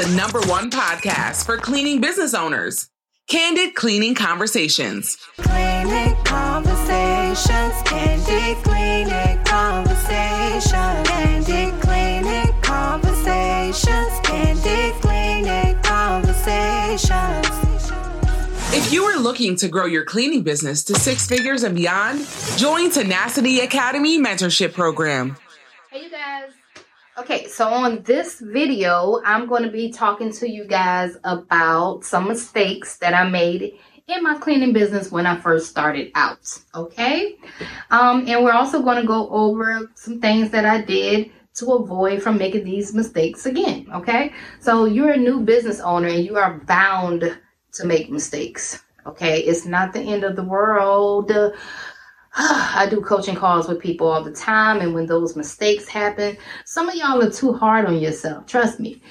the number one podcast for cleaning business owners Candid Cleaning Conversations. Cleaning conversations, candid cleaning conversations, candid cleaning conversations, candid cleaning conversations. If you are looking to grow your cleaning business to six figures and beyond, join Tenacity Academy Mentorship Program. Hey, you guys. Okay, so on this video, I'm going to be talking to you guys about some mistakes that I made in my cleaning business when I first started out. Okay, um, and we're also going to go over some things that I did to avoid from making these mistakes again. Okay, so you're a new business owner and you are bound to make mistakes. Okay, it's not the end of the world. I do coaching calls with people all the time, and when those mistakes happen, some of y'all are too hard on yourself. Trust me.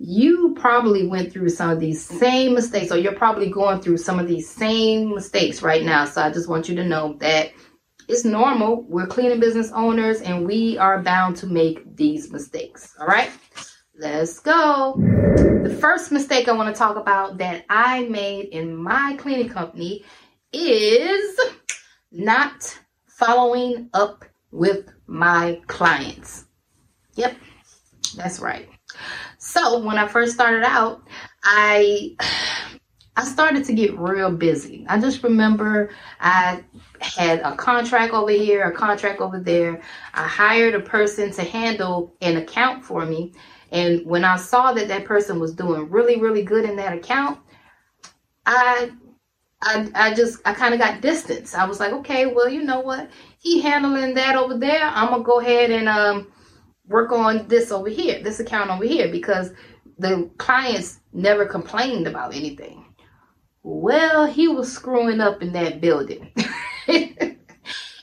You probably went through some of these same mistakes, or you're probably going through some of these same mistakes right now. So I just want you to know that it's normal. We're cleaning business owners, and we are bound to make these mistakes. All right, let's go. The first mistake I want to talk about that I made in my cleaning company is not following up with my clients. Yep, that's right. So when I first started out, I I started to get real busy. I just remember I had a contract over here, a contract over there. I hired a person to handle an account for me. And when I saw that that person was doing really, really good in that account, I I, I just I kind of got distance. I was like, okay, well, you know what? He handling that over there. I'm gonna go ahead and um work on this over here, this account over here, because the clients never complained about anything. Well, he was screwing up in that building. and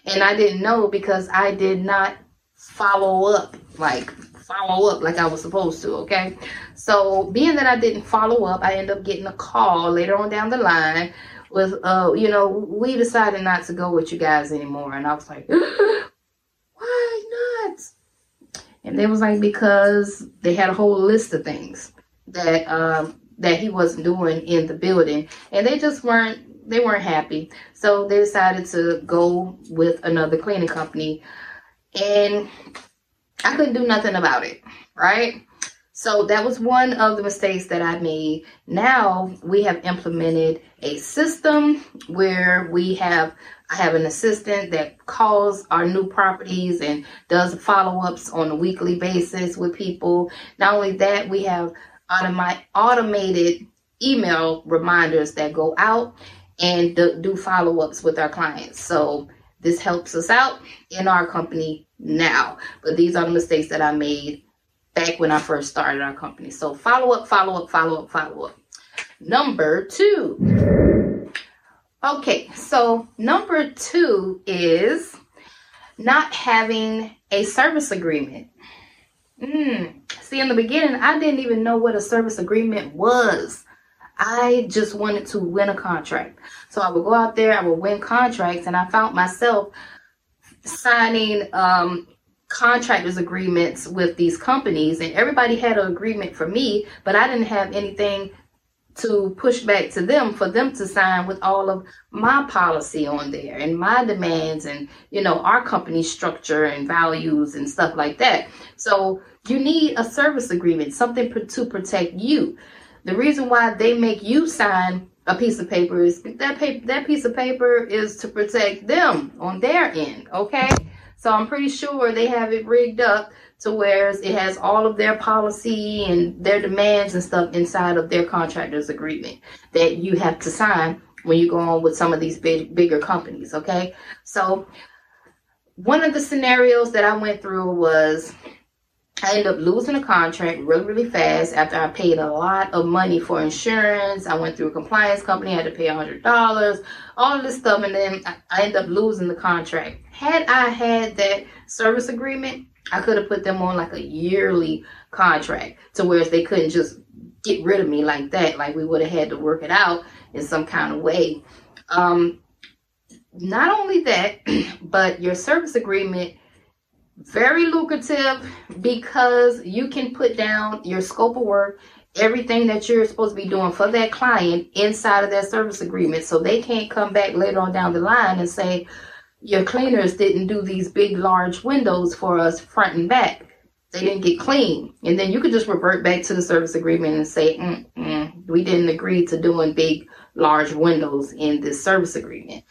I didn't know because I did not follow up, like follow up like I was supposed to, okay? So being that I didn't follow up, I end up getting a call later on down the line with uh you know we decided not to go with you guys anymore. And i was like why not? And they was like because they had a whole list of things that um that he wasn't doing in the building. And they just weren't they weren't happy. So they decided to go with another cleaning company. And i couldn't do nothing about it right so that was one of the mistakes that I made. Now we have implemented a system where we have I have an assistant that calls our new properties and does follow-ups on a weekly basis with people. Not only that, we have automi- automated email reminders that go out and do follow-ups with our clients. So this helps us out in our company now. But these are the mistakes that I made back when I first started our company. So follow up, follow up, follow up, follow up. Number two. Okay, so number two is not having a service agreement. Mm. See, in the beginning, I didn't even know what a service agreement was. I just wanted to win a contract. So I would go out there, I would win contracts, and I found myself signing um, contractors agreements with these companies and everybody had an agreement for me but i didn't have anything to push back to them for them to sign with all of my policy on there and my demands and you know our company structure and values and stuff like that. So you need a service agreement something to protect you. The reason why they make you sign a piece of paper is that paper that piece of paper is to protect them on their end okay so I'm pretty sure they have it rigged up to where it has all of their policy and their demands and stuff inside of their contractor's agreement that you have to sign when you go on with some of these big bigger companies. Okay. So one of the scenarios that I went through was I ended up losing a contract really, really fast after I paid a lot of money for insurance. I went through a compliance company, had to pay $100, all of this stuff, and then I, I ended up losing the contract. Had I had that service agreement, I could have put them on like a yearly contract to where they couldn't just get rid of me like that. Like we would have had to work it out in some kind of way. Um, not only that, but your service agreement very lucrative because you can put down your scope of work everything that you're supposed to be doing for that client inside of that service agreement. So they can't come back later on down the line and say your cleaners didn't do these big large windows for us front and back. They didn't get clean. And then you could just revert back to the service agreement and say Mm-mm, we didn't agree to doing big large windows in this service agreement.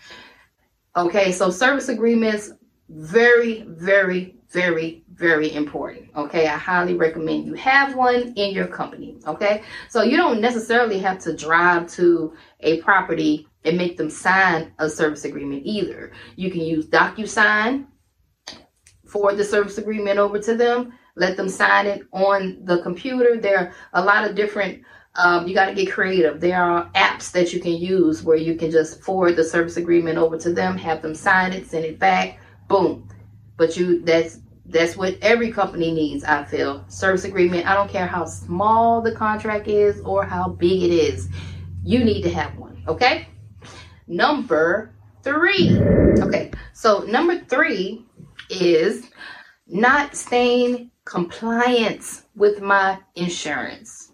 Okay so service agreements very very very very important. Okay, I highly recommend you have one in your company. Okay, so you don't necessarily have to drive to a property and make them sign a service agreement either. You can use DocuSign, forward the service agreement over to them, let them sign it on the computer. There are a lot of different. Um, you got to get creative. There are apps that you can use where you can just forward the service agreement over to them, have them sign it, send it back, boom. But you that's that's what every company needs, I feel. Service agreement, I don't care how small the contract is or how big it is. You need to have one, okay? Number three. Okay, so number three is not staying compliance with my insurance.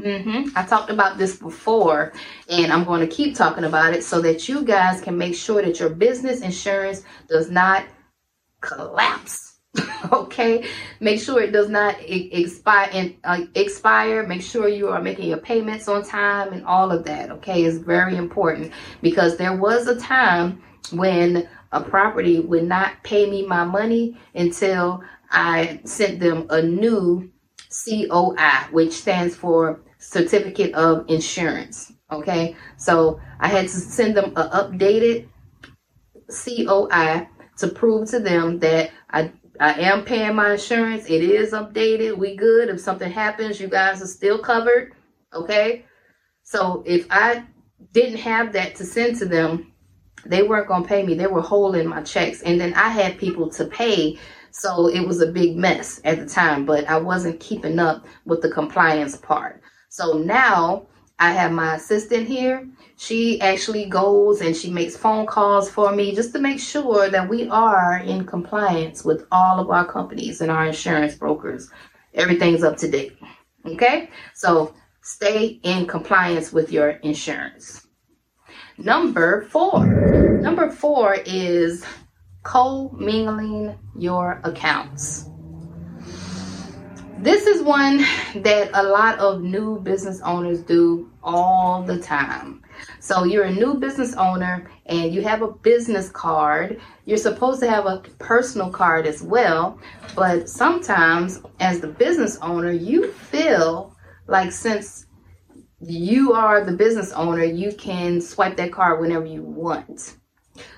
Mm-hmm. I talked about this before, and I'm going to keep talking about it so that you guys can make sure that your business insurance does not collapse okay? Make sure it does not expire and uh, expire. Make sure you are making your payments on time and all of that okay? Is very important because there was a time when a property would not pay me my money until i sent them a new coi which stands for certificate of insurance okay so i had to send them an updated coi to prove to them that I I am paying my insurance. It is updated. We good. If something happens, you guys are still covered. Okay. So if I didn't have that to send to them, they weren't going to pay me. They were holding my checks. And then I had people to pay. So it was a big mess at the time, but I wasn't keeping up with the compliance part. So now I have my assistant here she actually goes and she makes phone calls for me just to make sure that we are in compliance with all of our companies and our insurance brokers. Everything's up to date. Okay? So stay in compliance with your insurance. Number four. Number four is co-mingling your accounts. This is one that a lot of new business owners do all the time. So you're a new business owner and you have a business card. You're supposed to have a personal card as well. But sometimes, as the business owner, you feel like since you are the business owner, you can swipe that card whenever you want.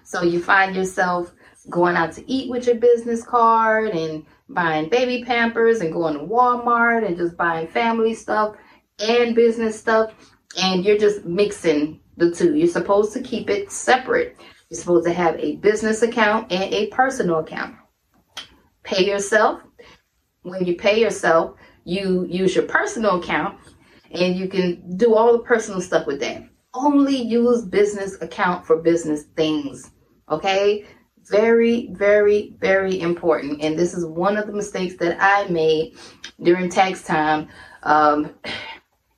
So you find yourself going out to eat with your business card and buying baby pampers and going to Walmart and just buying family stuff and business stuff and you're just mixing the two. You're supposed to keep it separate. You're supposed to have a business account and a personal account. Pay yourself. When you pay yourself, you use your personal account and you can do all the personal stuff with that. Only use business account for business things. Okay? Very, very, very important. And this is one of the mistakes that I made during tax time. Um,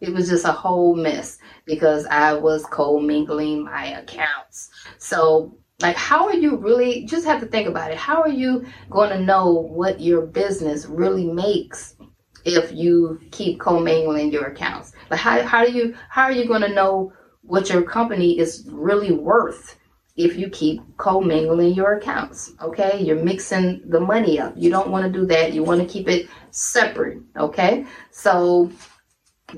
it was just a whole mess because I was co-mingling my accounts. So like how are you really just have to think about it. How are you going to know what your business really makes if you keep co-mingling your accounts? Like how, how do you how are you going to know what your company is really worth if you keep co-mingling your accounts okay you're mixing the money up you don't want to do that you want to keep it separate okay so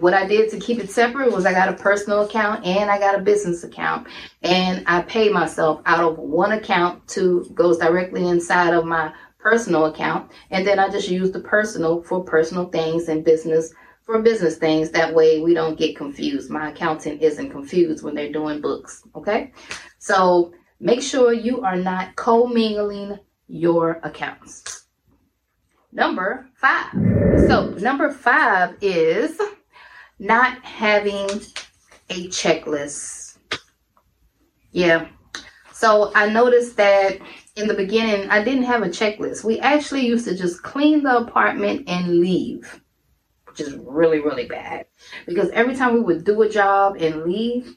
what I did to keep it separate was I got a personal account and I got a business account. And I pay myself out of one account to goes directly inside of my personal account. And then I just use the personal for personal things and business for business things. That way we don't get confused. My accountant isn't confused when they're doing books. Okay. So make sure you are not commingling your accounts. Number five. So number five is not having a checklist. Yeah. So I noticed that in the beginning, I didn't have a checklist. We actually used to just clean the apartment and leave. which is really, really bad. Because every time we would do a job and leave,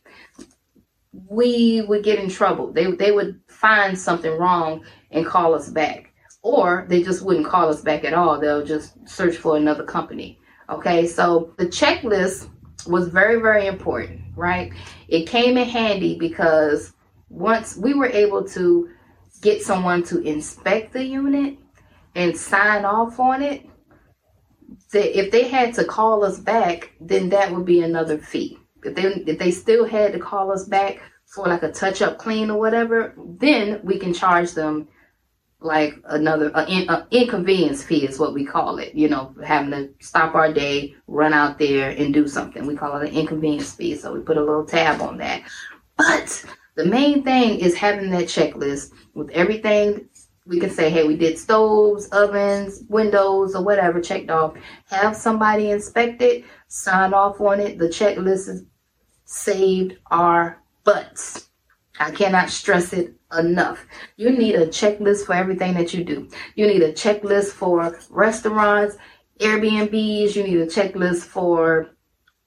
we would get in trouble. They they would find something wrong and call us back. Or they just wouldn't call us back at all. They'll just search for another company. Okay, so the checklist was very, very important, right? It came in handy because once we were able to get someone to inspect the unit and sign off on it, that if they had to call us back, then that would be another fee. If they they still had to call us back for like a touch up clean or whatever, then we can charge them like another a, a inconvenience fee is what we call it. You know, having to stop our day, run out there and do something. We call it an inconvenience fee. So we put a little tab on that. But the main thing is having that checklist with everything we can say, hey, we did stoves, ovens, windows, or whatever checked off. Have somebody inspect it, sign off on it. The checklist is saved our butts. I cannot stress it enough. You need a checklist for everything that you do. You need a checklist for restaurants, Airbnbs. You need a checklist for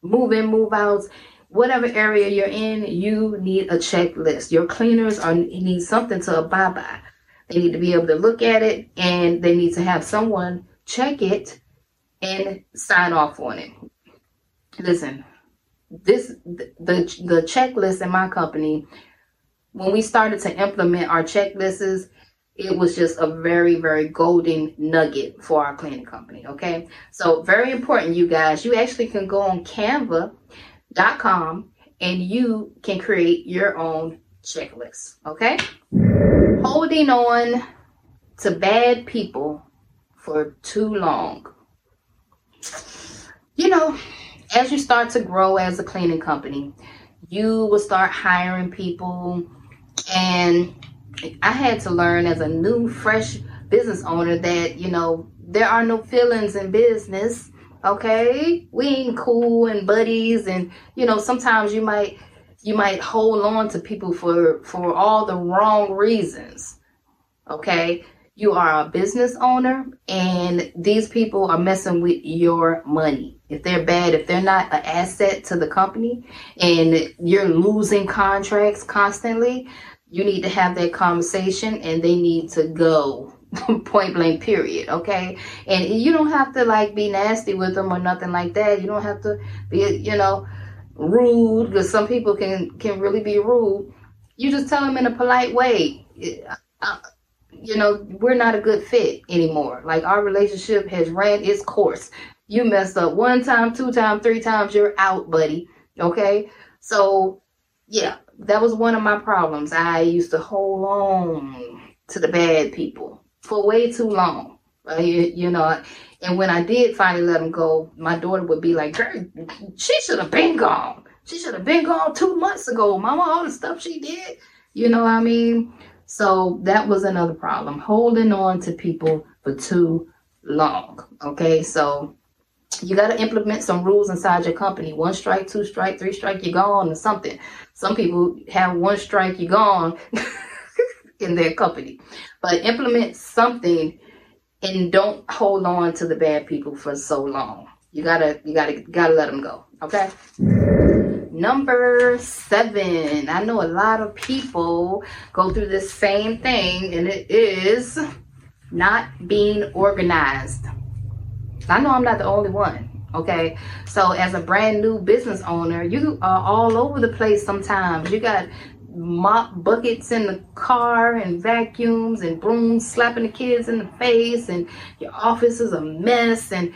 move in, move outs. Whatever area you're in, you need a checklist. Your cleaners are need something to abide by. They need to be able to look at it and they need to have someone check it and sign off on it. Listen, this the the checklist in my company when we started to implement our checklists it was just a very very golden nugget for our cleaning company okay? So very important you guys. You actually can go on canva.com and you can create your own checklist okay? Holding on to bad people for too long. You know as you start to grow as a cleaning company, you will start hiring people. And I had to learn as a new, fresh business owner that, you know, there are no feelings in business. Okay. We ain't cool and buddies. And, you know, sometimes you might you might hold on to people for for all the wrong reasons okay you are a business owner and these people are messing with your money if they're bad, if they're not an asset to the company and you're losing contracts constantly, you need to have that conversation and they need to go. Point blank period okay? And you don't have to like be nasty with them or nothing like that. You don't have to be you know rude because some people can can really be rude. You just tell them in a polite way. Uh, you know we're not a good fit anymore. Like our relationship has ran its course you messed up one time, two times, three times, you're out, buddy. Okay? So, yeah, that was one of my problems. I used to hold on to the bad people for way too long. Uh, you, you know, and when I did finally let them go, my daughter would be like, Girl, she should have been gone. She should have been gone two months ago. Mama, all the stuff she did. You know what I mean? So that was another problem. Holding on to people for too long. Okay, so you got to implement some rules inside your company. One strike, two strike, three strike, you're gone, or something. Some people have one strike, you're gone in their company. But implement something and don't hold on to the bad people for so long. You gotta, you gotta, gotta let them go. Okay. Number seven. I know a lot of people go through this same thing, and it is not being organized. I know I'm not the only one. Okay. So as a brand new business owner, you are all over the place sometimes. You got mop buckets in the car and vacuums and brooms slapping the kids in the face and your office is a mess and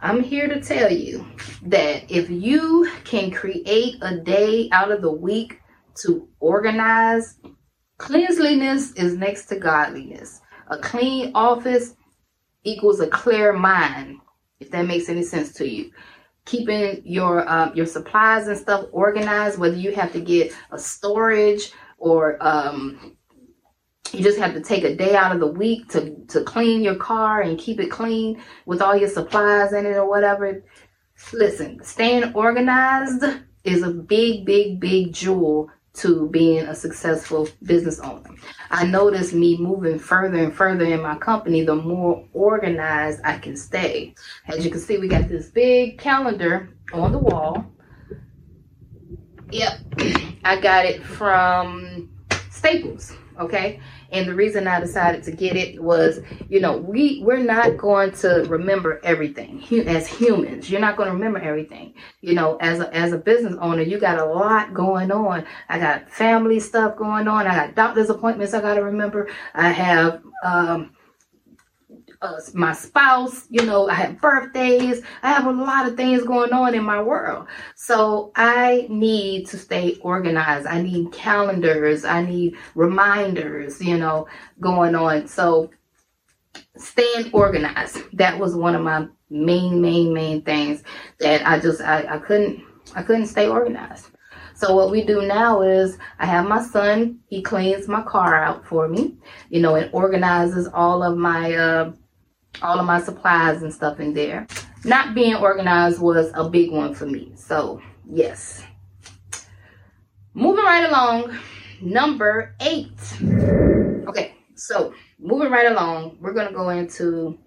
I'm here to tell you that if you can create a day out of the week to organize, cleanliness is next to godliness. A clean office equals a clear mind, if that makes any sense to you. Keeping your um, your supplies and stuff organized, whether you have to get a storage or um, you just have to take a day out of the week to, to clean your car and keep it clean with all your supplies in it or whatever. Listen, staying organized is a big, big, big jewel to being a successful business owner. I noticed me moving further and further in my company, the more organized I can stay. As you can see, we got this big calendar on the wall. Yep, I got it from Staples. Okay, and the reason I decided to get it was, you know, we we're not going to remember everything as humans. You're not going to remember everything. You know, as a, as a business owner, you got a lot going on. I got family stuff going on. I got doctor's appointments I got to remember. I have um, uh, my spouse, you know, I have birthdays. I have a lot of things going on in my world. So I need to stay organized. I need calendars. I need reminders, you know, going on. So staying organized. That was one of my main, main, main things that I just, I, I couldn't, I couldn't stay organized. So what we do now is I have my son, he cleans my car out for me, you know, and organizes all of my uh, all of my supplies and stuff in there. Not being organized was a big one for me. So, yes. Moving right along, number eight. Okay, so moving right along, we're going to go into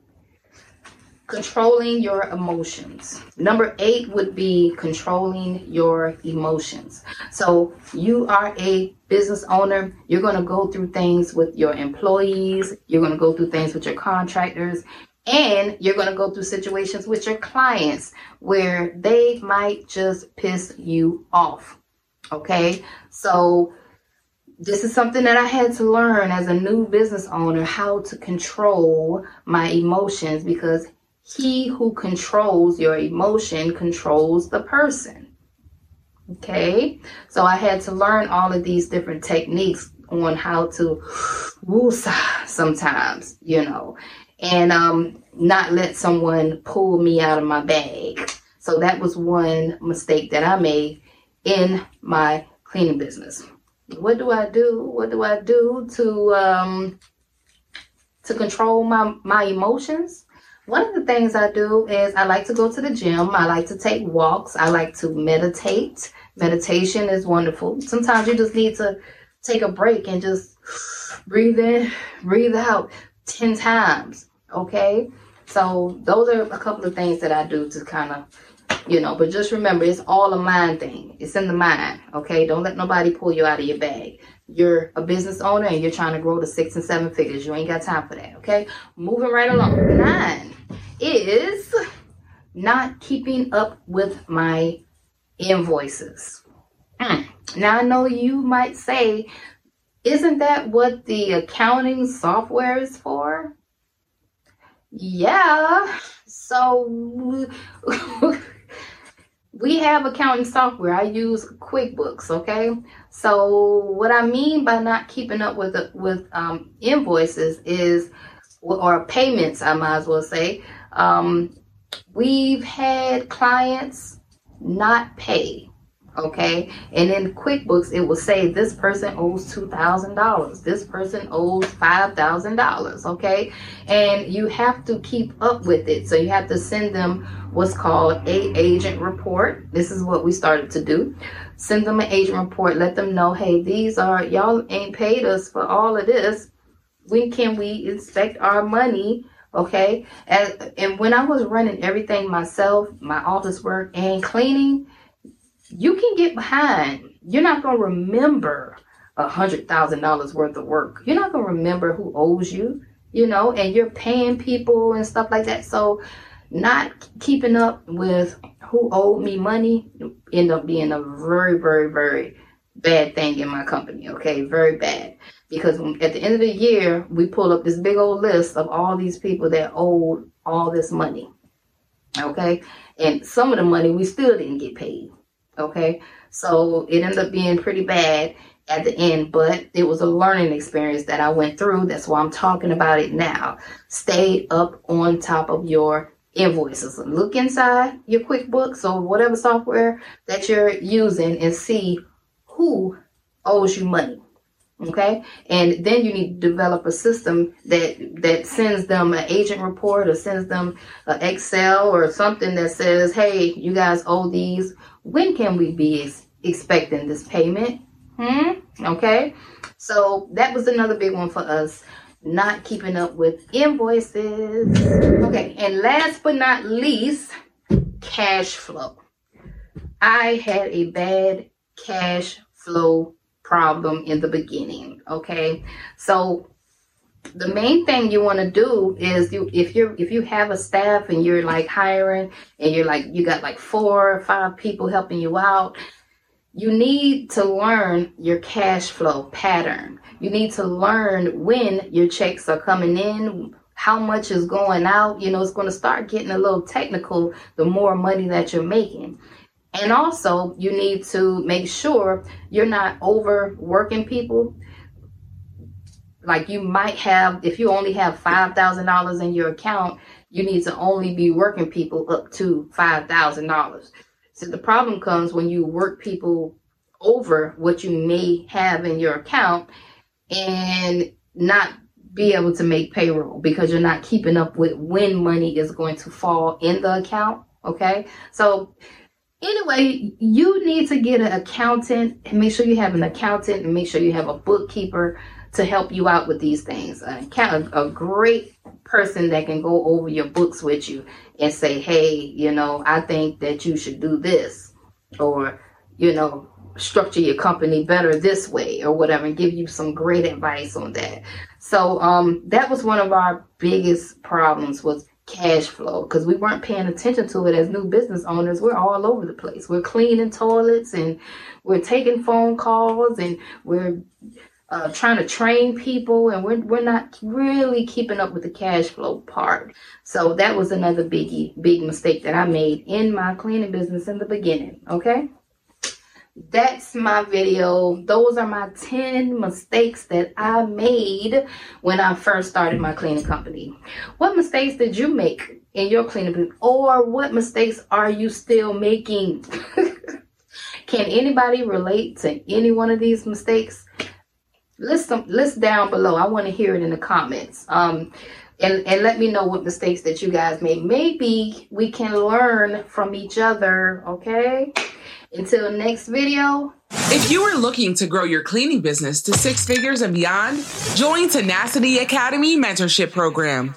controlling your emotions. Number eight would be controlling your emotions. So you are a business owner. You're going to go through things with your employees. You're going to go through things with your contractors. And you're going to go through situations with your clients where they might just piss you off. Okay. So this is something that I had to learn as a new business owner how to control my emotions because he who controls your emotion controls the person. Okay, so I had to learn all of these different techniques on how to sometimes, you know, and um, not let someone pull me out of my bag. So that was one mistake that I made in my cleaning business. What do I do? What do I do to um, to control my my emotions? One of the things I do is I like to go to the gym. I like to take walks. I like to meditate. Meditation is wonderful. Sometimes you just need to take a break and just breathe in, breathe out 10 times. Okay. So those are a couple of things that I do to kind of, you know, but just remember it's all a mind thing. It's in the mind. Okay. Don't let nobody pull you out of your bag. You're a business owner and you're trying to grow to six and seven figures. You ain't got time for that. Okay. Moving right along. Nine is not keeping up with my invoices. Mm. Now I know you might say, isn't that what the accounting software is for? Yeah. So we have accounting software. I use QuickBooks, okay? So what I mean by not keeping up with with um, invoices is or payments, I might as well say, um, we've had clients not pay. Okay. And in QuickBooks, it will say this person owes $2,000. This person owes $5,000. Okay. And you have to keep up with it. So you have to send them what's called a aging report. This is what we started to do. Send them an aging report. Let them know, hey, these are, y'all ain't paid us for all of this. When can we inspect our money? Okay. And, and when I was running everything myself, my office work and cleaning, you can get behind. You're not going to remember a hundred thousand dollars worth of work. You're not going to remember who owes you, you know, and you're paying people and stuff like that. So not keeping up with who owed me money end up being a very, very, very bad thing in my company. Okay. Very bad because at the end of the year we pull up this big old list of all these people that owed all this money okay and some of the money we still didn't get paid okay? So it ended up being pretty bad at the end but it was a learning experience that i went through. That's why i'm talking about it now. Stay up on top of your invoices. Look inside your quickbooks or whatever software that you're using and see who owes you money okay and then you need to develop a system that that sends them an aging report or sends them an excel or something that says hey you guys owe these when can we be ex- expecting this payment Hmm? Okay. So that was another big one for us. Not keeping up with invoices. Okay. And last but not least, cash flow. I had a bad cash flow problem in the beginning. Okay. So the main thing you want to do is you if you're if you have a staff and you're like hiring and you're like you got like four or five people helping you out you need to learn your cash flow pattern you need to learn when your checks are coming in how much is going out you know it's going to start getting a little technical the more money that you're making and also you need to make sure you're not overworking people. Like you might have if you only have five thousand dollars in your account you need to only be working people up to five thousand dollars. So the problem comes when you work people over what you may have in your account and not be able to make payroll because you're not keeping up with when money is going to fall in the account okay? So anyway you need to get an accountant and make sure you have an accountant and make sure you have a bookkeeper to help you out with these things. Of a great person that can go over your books with you and say, hey, you know, I think that you should do this, or, you know, structure your company better this way, or whatever, and give you some great advice on that. So um, that was one of our biggest problems was cash flow because we weren't paying attention to it as new business owners. We're all over the place. We're cleaning toilets and we're taking phone calls and we're uh, trying to train people and we're, we're not really keeping up with the cash flow part. So that was another biggie, big mistake that I made in my cleaning business in the beginning. Okay. That's my video. Those are my 10 mistakes that I made when I first started my cleaning company. What mistakes did you make in your cleaning business? Or what mistakes are you still making? Can anybody relate to any one of these mistakes? list them list down below. I want to hear it in the comments. Um, and, and let me know what mistakes that you guys made. Maybe we can learn from each other, okay? Until next video. If you are looking to grow your cleaning business to six figures and beyond, join Tenacity Academy Mentorship Program.